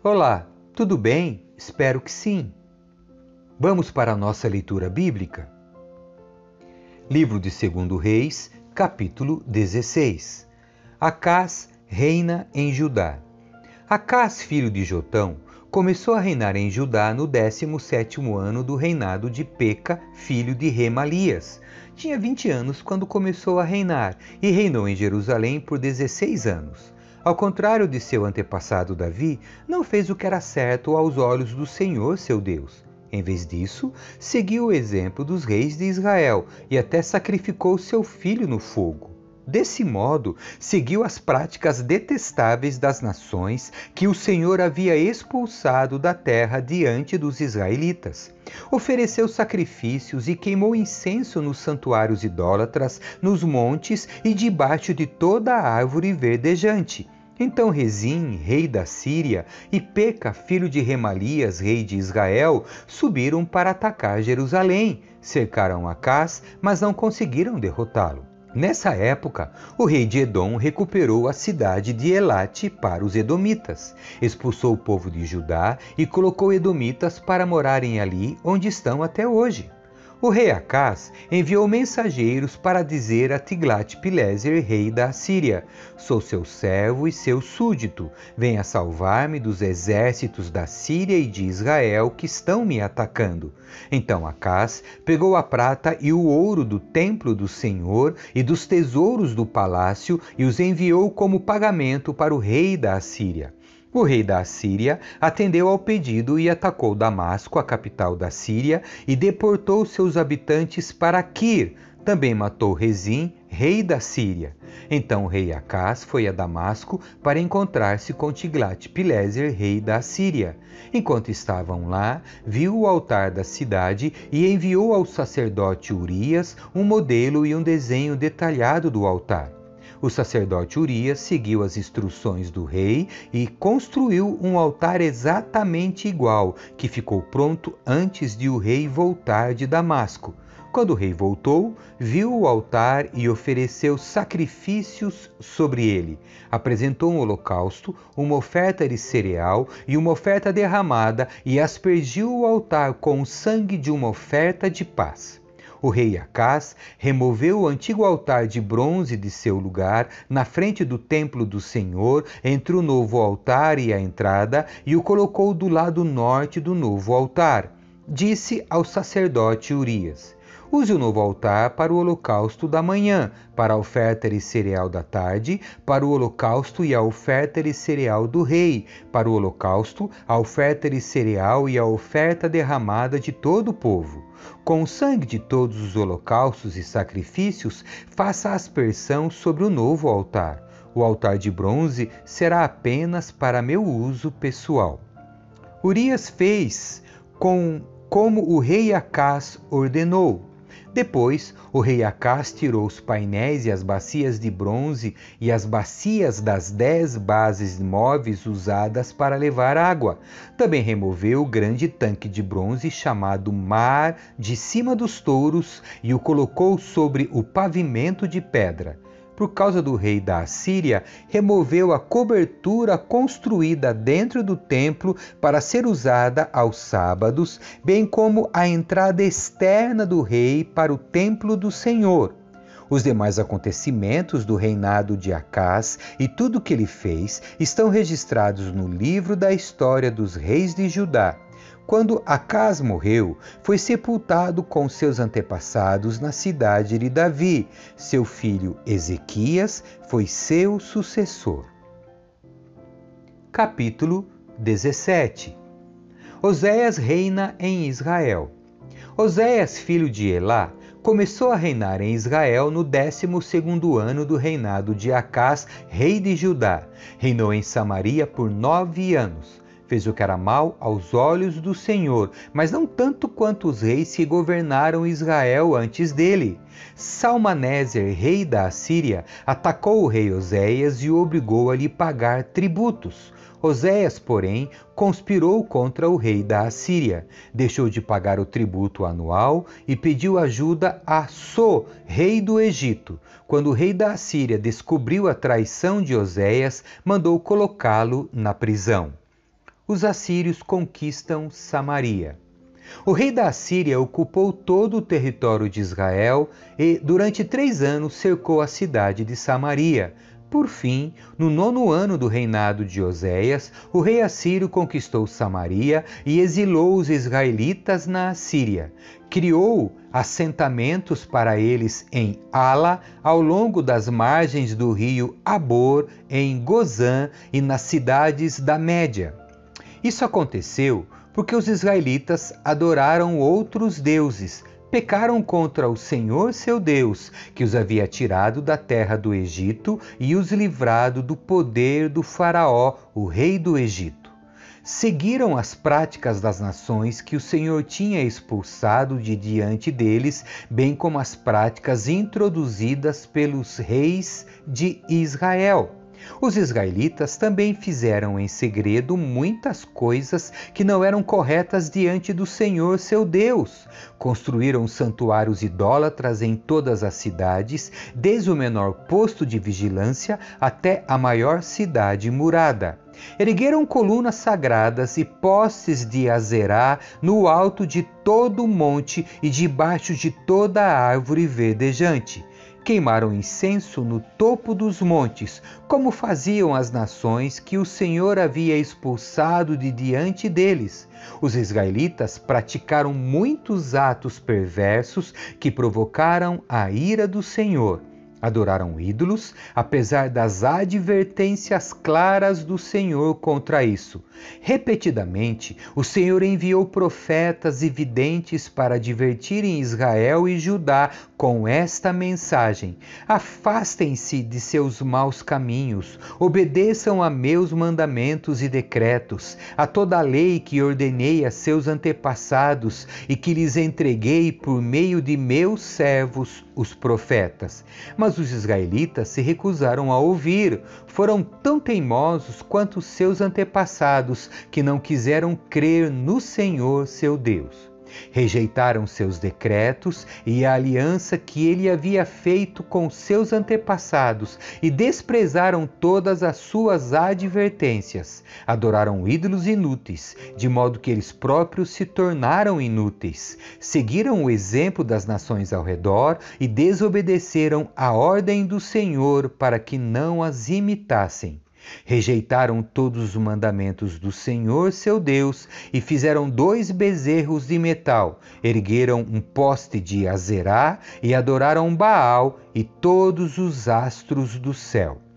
Olá, tudo bem? Espero que sim. Vamos para a nossa leitura bíblica? Livro de 2 Reis, capítulo 16. Acás reina em Judá. Acás, filho de Jotão, começou a reinar em Judá no 17º ano do reinado de Peca, filho de Remalias. Tinha 20 anos quando começou a reinar e reinou em Jerusalém por 16 anos. Ao contrário de seu antepassado Davi, não fez o que era certo aos olhos do Senhor seu Deus. Em vez disso, seguiu o exemplo dos reis de Israel e até sacrificou seu filho no fogo. Desse modo, seguiu as práticas detestáveis das nações que o Senhor havia expulsado da terra diante dos israelitas. Ofereceu sacrifícios e queimou incenso nos santuários idólatras, nos montes e debaixo de toda árvore verdejante então Rezim, rei da Síria, e Peca, filho de Remalias, rei de Israel, subiram para atacar Jerusalém. Cercaram Acás, mas não conseguiram derrotá-lo. Nessa época, o rei de Edom recuperou a cidade de Elate para os edomitas, expulsou o povo de Judá e colocou edomitas para morarem ali onde estão até hoje. O rei Acás enviou mensageiros para dizer a Tiglat-Pileser, rei da Síria: Sou seu servo e seu súdito. Venha salvar-me dos exércitos da Síria e de Israel que estão me atacando. Então Acás pegou a prata e o ouro do templo do Senhor e dos tesouros do palácio e os enviou como pagamento para o rei da Assíria. O rei da Assíria atendeu ao pedido e atacou Damasco, a capital da Síria, e deportou seus habitantes para Kir. Também matou Rezim, rei da Síria. Então o rei Acás foi a Damasco para encontrar-se com Tiglat-Pileser, rei da Síria. Enquanto estavam lá, viu o altar da cidade e enviou ao sacerdote Urias um modelo e um desenho detalhado do altar. O sacerdote Urias seguiu as instruções do rei e construiu um altar exatamente igual, que ficou pronto antes de o rei voltar de Damasco. Quando o rei voltou, viu o altar e ofereceu sacrifícios sobre ele. Apresentou um holocausto, uma oferta de cereal e uma oferta derramada e aspergiu o altar com o sangue de uma oferta de paz. O rei Acás removeu o antigo altar de bronze de seu lugar na frente do templo do Senhor, entre o novo altar e a entrada, e o colocou do lado norte do novo altar. Disse ao sacerdote Urias: Use o novo altar para o holocausto da manhã, para a oferta de cereal da tarde, para o holocausto e a oferta de cereal do rei, para o holocausto, a oferta de cereal e a oferta derramada de todo o povo. Com o sangue de todos os holocaustos e sacrifícios, faça aspersão sobre o novo altar. O altar de bronze será apenas para meu uso pessoal. Urias fez com como o rei Acás ordenou. Depois, o rei Acás tirou os painéis e as bacias de bronze e as bacias das dez bases móveis usadas para levar água. Também removeu o grande tanque de bronze chamado Mar de cima dos touros e o colocou sobre o pavimento de pedra por causa do rei da Assíria, removeu a cobertura construída dentro do templo para ser usada aos sábados, bem como a entrada externa do rei para o templo do Senhor. Os demais acontecimentos do reinado de Acás e tudo o que ele fez estão registrados no livro da história dos reis de Judá. Quando Acás morreu, foi sepultado com seus antepassados na cidade de Davi. Seu filho Ezequias foi seu sucessor. Capítulo 17 Oséias reina em Israel. Oséias, filho de Elá, começou a reinar em Israel no 12 ano do reinado de Acás, rei de Judá. Reinou em Samaria por nove anos fez o que era mal aos olhos do Senhor, mas não tanto quanto os reis que governaram Israel antes dele. Salmaneser, rei da Assíria, atacou o rei Oséias e o obrigou a lhe pagar tributos. Oséias, porém, conspirou contra o rei da Assíria, deixou de pagar o tributo anual e pediu ajuda a So, rei do Egito. Quando o rei da Assíria descobriu a traição de Oséias, mandou colocá-lo na prisão. Os assírios conquistam Samaria. O rei da Assíria ocupou todo o território de Israel e, durante três anos, cercou a cidade de Samaria. Por fim, no nono ano do reinado de Oséias, o rei assírio conquistou Samaria e exilou os israelitas na Assíria. Criou assentamentos para eles em Ala, ao longo das margens do rio Abor, em Gozã e nas cidades da Média. Isso aconteceu porque os israelitas adoraram outros deuses, pecaram contra o Senhor seu Deus, que os havia tirado da terra do Egito e os livrado do poder do Faraó, o rei do Egito. Seguiram as práticas das nações que o Senhor tinha expulsado de diante deles, bem como as práticas introduzidas pelos reis de Israel. Os israelitas também fizeram em segredo muitas coisas que não eram corretas diante do Senhor seu Deus. Construíram santuários idólatras em todas as cidades, desde o menor posto de vigilância até a maior cidade murada. Ergueram colunas sagradas e postes de azerá no alto de todo o monte e debaixo de toda a árvore verdejante queimaram incenso no topo dos montes, como faziam as nações que o Senhor havia expulsado de diante deles. Os israelitas praticaram muitos atos perversos que provocaram a ira do Senhor. Adoraram ídolos, apesar das advertências claras do Senhor contra isso. Repetidamente, o Senhor enviou profetas e videntes para advertirem Israel e Judá com esta mensagem: Afastem-se de seus maus caminhos, obedeçam a meus mandamentos e decretos, a toda a lei que ordenei a seus antepassados e que lhes entreguei por meio de meus servos, os profetas. Mas os israelitas se recusaram a ouvir, foram tão teimosos quanto seus antepassados, que não quiseram crer no Senhor seu Deus. Rejeitaram seus decretos e a aliança que ele havia feito com seus antepassados e desprezaram todas as suas advertências. Adoraram ídolos inúteis, de modo que eles próprios se tornaram inúteis. Seguiram o exemplo das nações ao redor e desobedeceram a ordem do Senhor para que não as imitassem. Rejeitaram todos os mandamentos do Senhor seu Deus e fizeram dois bezerros de metal. Ergueram um poste de Azerá e adoraram Baal e todos os astros do céu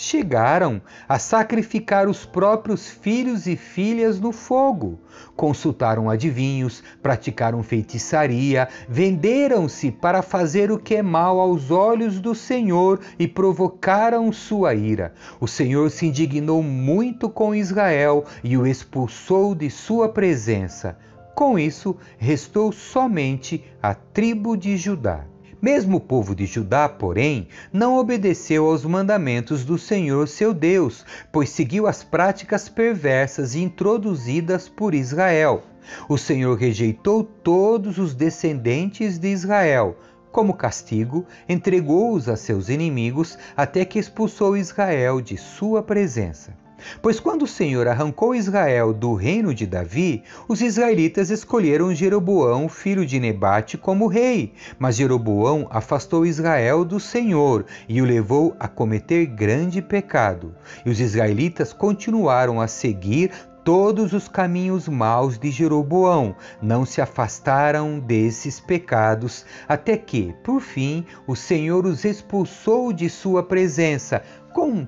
chegaram a sacrificar os próprios filhos e filhas no fogo. Consultaram adivinhos, praticaram feitiçaria, venderam-se para fazer o que é mal aos olhos do Senhor e provocaram sua ira. O Senhor se indignou muito com Israel e o expulsou de sua presença. Com isso, restou somente a tribo de Judá. Mesmo o povo de Judá, porém, não obedeceu aos mandamentos do Senhor seu Deus, pois seguiu as práticas perversas introduzidas por Israel. O Senhor rejeitou todos os descendentes de Israel. Como castigo, entregou-os a seus inimigos até que expulsou Israel de sua presença. Pois quando o Senhor arrancou Israel do reino de Davi, os israelitas escolheram Jeroboão, filho de Nebate, como rei. Mas Jeroboão afastou Israel do Senhor e o levou a cometer grande pecado. E os israelitas continuaram a seguir todos os caminhos maus de Jeroboão, não se afastaram desses pecados, até que, por fim, o Senhor os expulsou de sua presença, com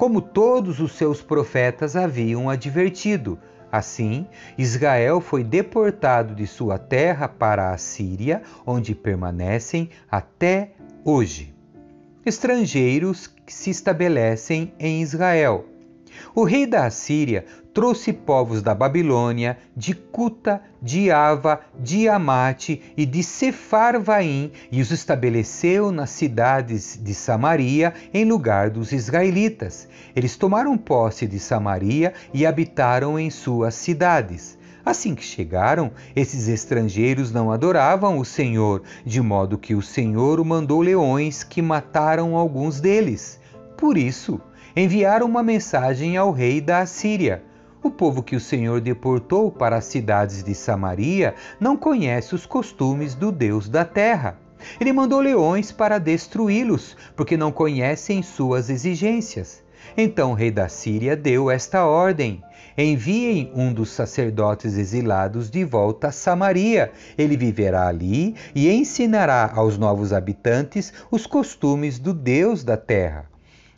como todos os seus profetas haviam advertido. Assim, Israel foi deportado de sua terra para a Síria, onde permanecem até hoje. Estrangeiros que se estabelecem em Israel. O rei da Assíria trouxe povos da Babilônia, de Cuta, de Ava, de Amate e de Sefarvaim e os estabeleceu nas cidades de Samaria em lugar dos israelitas. Eles tomaram posse de Samaria e habitaram em suas cidades. Assim que chegaram, esses estrangeiros não adoravam o Senhor, de modo que o Senhor mandou leões que mataram alguns deles. Por isso, enviaram uma mensagem ao rei da Assíria O povo que o Senhor deportou para as cidades de Samaria não conhece os costumes do Deus da terra. Ele mandou leões para destruí-los, porque não conhecem suas exigências. Então o rei da Síria deu esta ordem: Enviem um dos sacerdotes exilados de volta a Samaria. Ele viverá ali e ensinará aos novos habitantes os costumes do Deus da terra.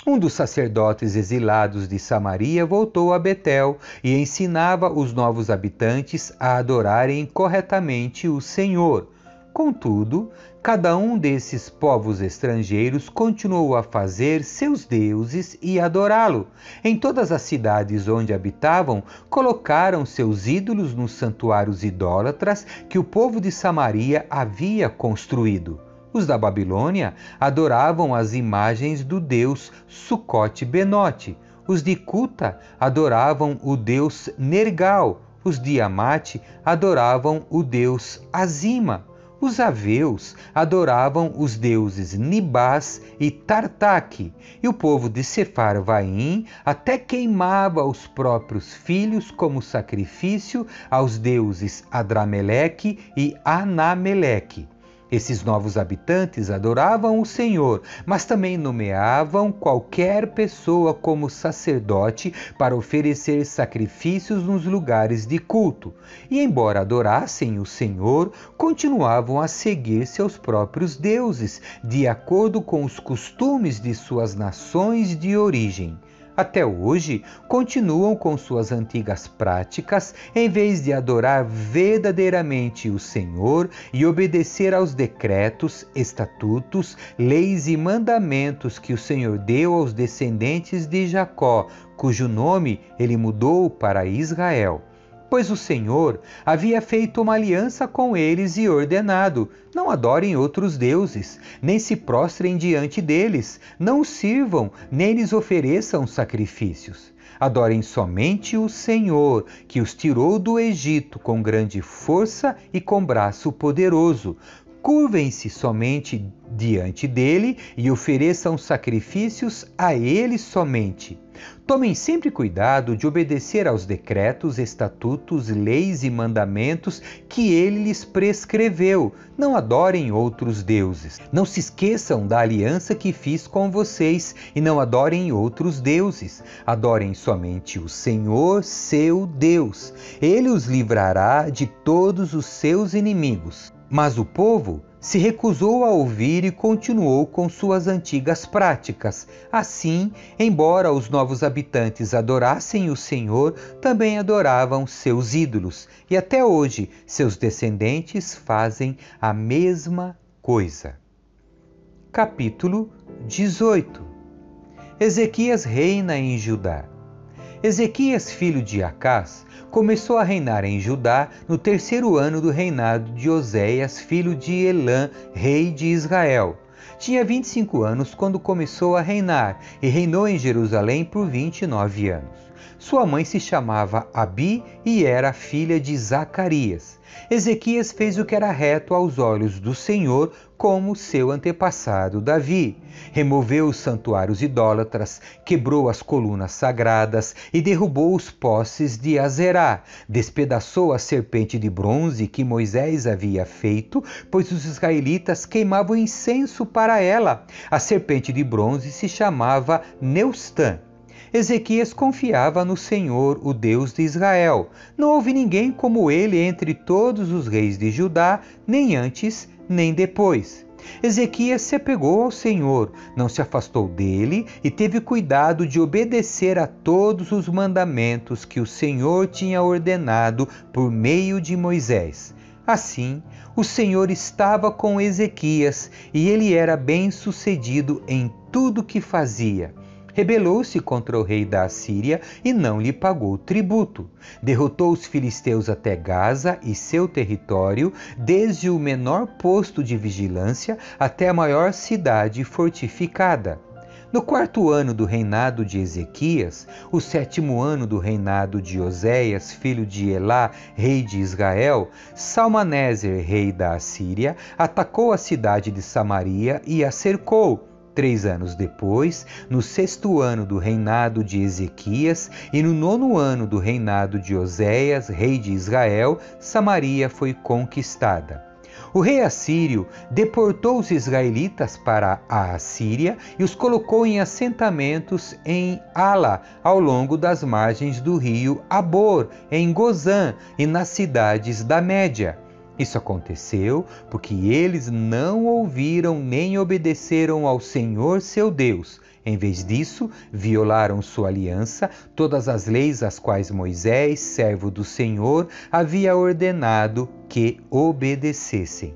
Um dos sacerdotes exilados de Samaria voltou a Betel e ensinava os novos habitantes a adorarem corretamente o Senhor. Contudo, cada um desses povos estrangeiros continuou a fazer seus deuses e adorá-lo. Em todas as cidades onde habitavam, colocaram seus ídolos nos santuários idólatras que o povo de Samaria havia construído. Os da Babilônia adoravam as imagens do deus Sucote Benote. Os de Cuta adoravam o deus Nergal. Os de Amate adoravam o deus Azima. Os aveus adoravam os deuses Nibás e Tartaque, e o povo de Sefarvaim até queimava os próprios filhos como sacrifício aos deuses Adrameleque e Anameleque. Esses novos habitantes adoravam o Senhor, mas também nomeavam qualquer pessoa como sacerdote para oferecer sacrifícios nos lugares de culto. E, embora adorassem o Senhor, continuavam a seguir seus próprios deuses, de acordo com os costumes de suas nações de origem até hoje continuam com suas antigas práticas, em vez de adorar verdadeiramente o Senhor e obedecer aos decretos, estatutos, leis e mandamentos que o Senhor deu aos descendentes de Jacó, cujo nome ele mudou para Israel pois o Senhor havia feito uma aliança com eles e ordenado: não adorem outros deuses, nem se prostrem diante deles, não os sirvam, nem lhes ofereçam sacrifícios. Adorem somente o Senhor, que os tirou do Egito com grande força e com braço poderoso. Curvem-se somente diante dele e ofereçam sacrifícios a ele somente. Tomem sempre cuidado de obedecer aos decretos, estatutos, leis e mandamentos que ele lhes prescreveu. Não adorem outros deuses. Não se esqueçam da aliança que fiz com vocês e não adorem outros deuses. Adorem somente o Senhor, seu Deus. Ele os livrará de todos os seus inimigos. Mas o povo se recusou a ouvir e continuou com suas antigas práticas. Assim, embora os novos habitantes adorassem o Senhor, também adoravam seus ídolos, e até hoje seus descendentes fazem a mesma coisa. Capítulo 18 Ezequias reina em Judá. Ezequias, filho de Acás, começou a reinar em Judá no terceiro ano do reinado de Oséias, filho de Elã, rei de Israel. Tinha 25 anos quando começou a reinar e reinou em Jerusalém por 29 anos. Sua mãe se chamava Abi e era filha de Zacarias. Ezequias fez o que era reto aos olhos do Senhor, como seu antepassado Davi. Removeu os santuários idólatras, quebrou as colunas sagradas e derrubou os postes de Azerá. Despedaçou a serpente de bronze que Moisés havia feito, pois os israelitas queimavam incenso para ela. A serpente de bronze se chamava Neustã. Ezequias confiava no Senhor, o Deus de Israel. Não houve ninguém como ele entre todos os reis de Judá, nem antes nem depois. Ezequias se apegou ao Senhor, não se afastou dele e teve cuidado de obedecer a todos os mandamentos que o Senhor tinha ordenado por meio de Moisés. Assim, o Senhor estava com Ezequias e ele era bem-sucedido em tudo que fazia rebelou-se contra o rei da Assíria e não lhe pagou tributo. Derrotou os filisteus até Gaza e seu território, desde o menor posto de vigilância até a maior cidade fortificada. No quarto ano do reinado de Ezequias, o sétimo ano do reinado de Oséias, filho de Elá, rei de Israel, Salmaneser, rei da Assíria, atacou a cidade de Samaria e a cercou Três anos depois, no sexto ano do reinado de Ezequias e no nono ano do reinado de Oséias, rei de Israel, Samaria foi conquistada. O rei assírio deportou os israelitas para a Assíria e os colocou em assentamentos em Ala, ao longo das margens do rio Abor, em Gozã e nas cidades da Média. Isso aconteceu porque eles não ouviram nem obedeceram ao Senhor seu Deus. Em vez disso, violaram sua aliança, todas as leis às quais Moisés, servo do Senhor, havia ordenado que obedecessem.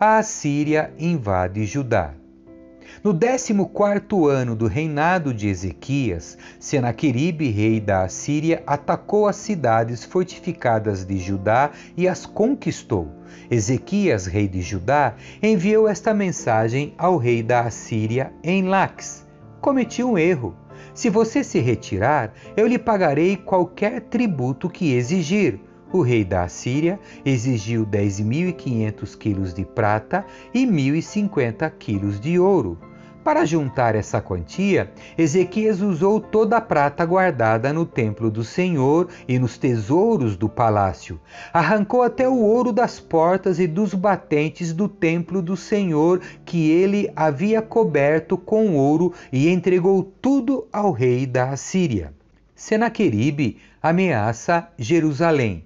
A Assíria invade Judá. No 14 ano do reinado de Ezequias, Senaqueribe, rei da Assíria, atacou as cidades fortificadas de Judá e as conquistou. Ezequias, rei de Judá, enviou esta mensagem ao rei da Assíria em Lax: Cometi um erro. Se você se retirar, eu lhe pagarei qualquer tributo que exigir. O rei da Assíria exigiu 10.500 quilos de prata e 1.050 quilos de ouro. Para juntar essa quantia, Ezequias usou toda a prata guardada no templo do Senhor e nos tesouros do palácio. Arrancou até o ouro das portas e dos batentes do templo do Senhor, que ele havia coberto com ouro, e entregou tudo ao rei da Assíria. Senaqueribe ameaça Jerusalém.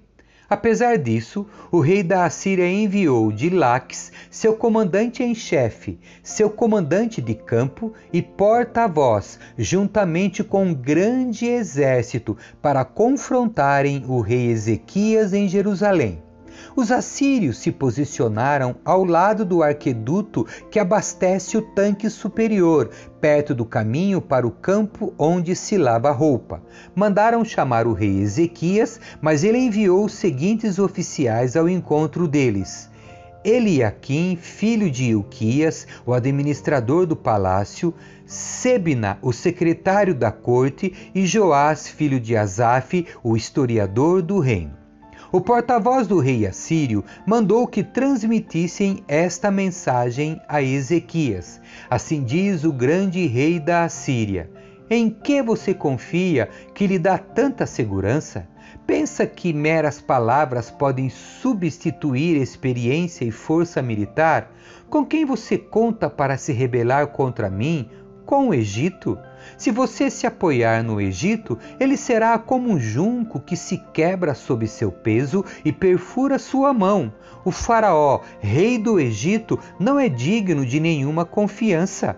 Apesar disso, o rei da Assíria enviou de Laques seu comandante em chefe, seu comandante de campo e porta-voz, juntamente com um grande exército, para confrontarem o rei Ezequias em Jerusalém. Os assírios se posicionaram ao lado do arqueduto que abastece o tanque superior, perto do caminho para o campo onde se lava a roupa. Mandaram chamar o rei Ezequias, mas ele enviou os seguintes oficiais ao encontro deles. Eliaquim, filho de Ilquias, o administrador do palácio, Sebna, o secretário da corte, e Joás, filho de Asaf, o historiador do reino. O porta-voz do rei assírio mandou que transmitissem esta mensagem a Ezequias. Assim diz o grande rei da Assíria: Em que você confia que lhe dá tanta segurança? Pensa que meras palavras podem substituir experiência e força militar? Com quem você conta para se rebelar contra mim? Com o Egito? Se você se apoiar no Egito, ele será como um junco que se quebra sob seu peso e perfura sua mão. O Faraó, rei do Egito, não é digno de nenhuma confiança.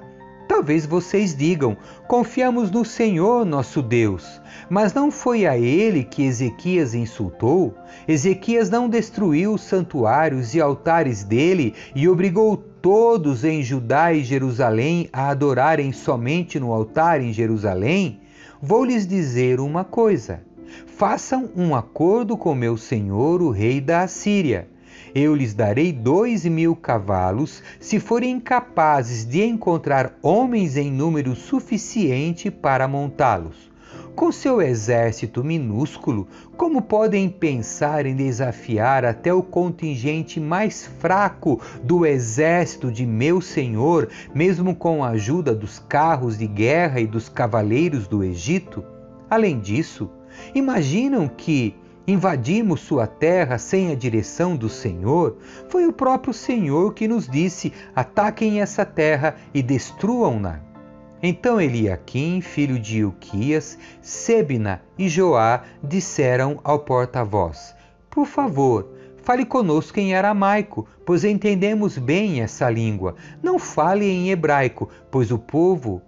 Talvez vocês digam: confiamos no Senhor nosso Deus. Mas não foi a ele que Ezequias insultou? Ezequias não destruiu os santuários e altares dele e obrigou todos em Judá e Jerusalém a adorarem somente no altar em Jerusalém? Vou lhes dizer uma coisa: façam um acordo com meu senhor, o rei da Assíria eu lhes darei dois mil cavalos, se forem capazes de encontrar homens em número suficiente para montá-los. Com seu exército minúsculo, como podem pensar em desafiar até o contingente mais fraco do exército de meu senhor, mesmo com a ajuda dos carros de guerra e dos cavaleiros do Egito? Além disso, imaginam que invadimos sua terra sem a direção do Senhor, foi o próprio Senhor que nos disse: ataquem essa terra e destruam-na. Então Eliaquim, filho de Ilquias, Sebna e Joá disseram ao porta-voz: Por favor, fale conosco em aramaico, pois entendemos bem essa língua. Não fale em hebraico, pois o povo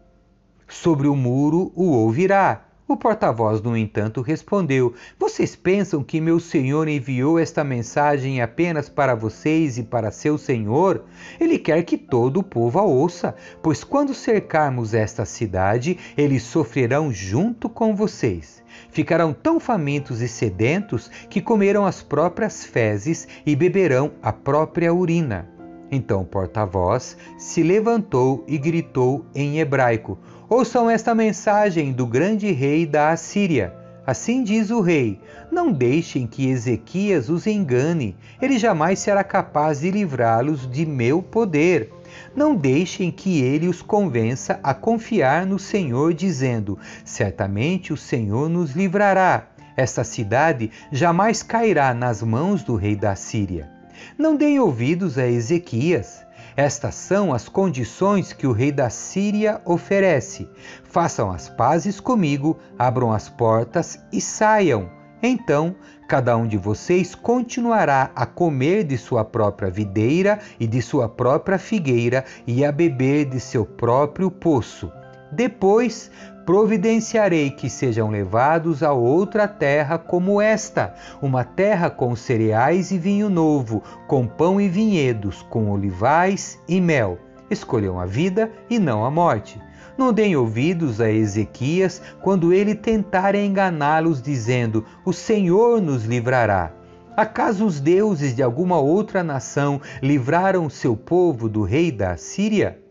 sobre o muro o ouvirá. O porta-voz, no entanto, respondeu: Vocês pensam que meu senhor enviou esta mensagem apenas para vocês e para seu senhor? Ele quer que todo o povo a ouça, pois quando cercarmos esta cidade, eles sofrerão junto com vocês. Ficarão tão famintos e sedentos que comerão as próprias fezes e beberão a própria urina. Então o porta-voz se levantou e gritou em hebraico: Ouçam esta mensagem do grande rei da Assíria. Assim diz o rei: Não deixem que Ezequias os engane, ele jamais será capaz de livrá-los de meu poder. Não deixem que ele os convença a confiar no Senhor, dizendo: Certamente o Senhor nos livrará. Esta cidade jamais cairá nas mãos do rei da Síria. Não deem ouvidos a Ezequias. Estas são as condições que o rei da Síria oferece. Façam as pazes comigo, abram as portas e saiam. Então, cada um de vocês continuará a comer de sua própria videira e de sua própria figueira e a beber de seu próprio poço. Depois providenciarei que sejam levados a outra terra como esta, uma terra com cereais e vinho novo, com pão e vinhedos, com olivais e mel. Escolham a vida e não a morte. Não deem ouvidos a Ezequias quando ele tentar enganá-los, dizendo: O Senhor nos livrará. Acaso os deuses de alguma outra nação livraram seu povo do rei da Síria?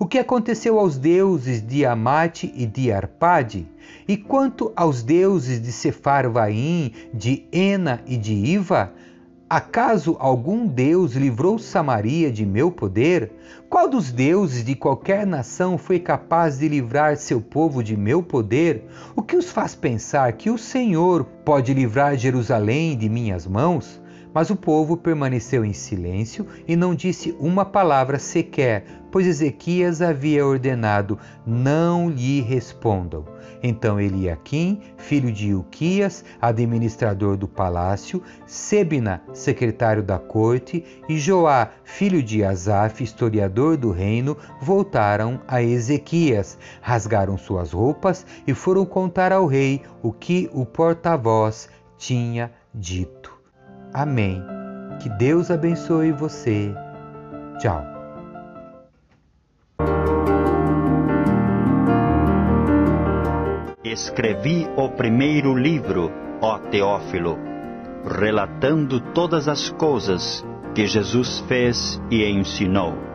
O que aconteceu aos deuses de Amate e de Arpade? E quanto aos deuses de Sefarvaim, de Ena e de Iva? Acaso algum deus livrou Samaria de meu poder? Qual dos deuses de qualquer nação foi capaz de livrar seu povo de meu poder? O que os faz pensar que o Senhor pode livrar Jerusalém de minhas mãos? Mas o povo permaneceu em silêncio e não disse uma palavra sequer, pois Ezequias havia ordenado: não lhe respondam. Então Eliaquim, filho de Ilquias, administrador do palácio, Sebna, secretário da corte, e Joá, filho de Asaf, historiador do reino, voltaram a Ezequias, rasgaram suas roupas e foram contar ao rei o que o porta-voz tinha dito. Amém. Que Deus abençoe você. Tchau. Escrevi o primeiro livro, ó Teófilo, relatando todas as coisas que Jesus fez e ensinou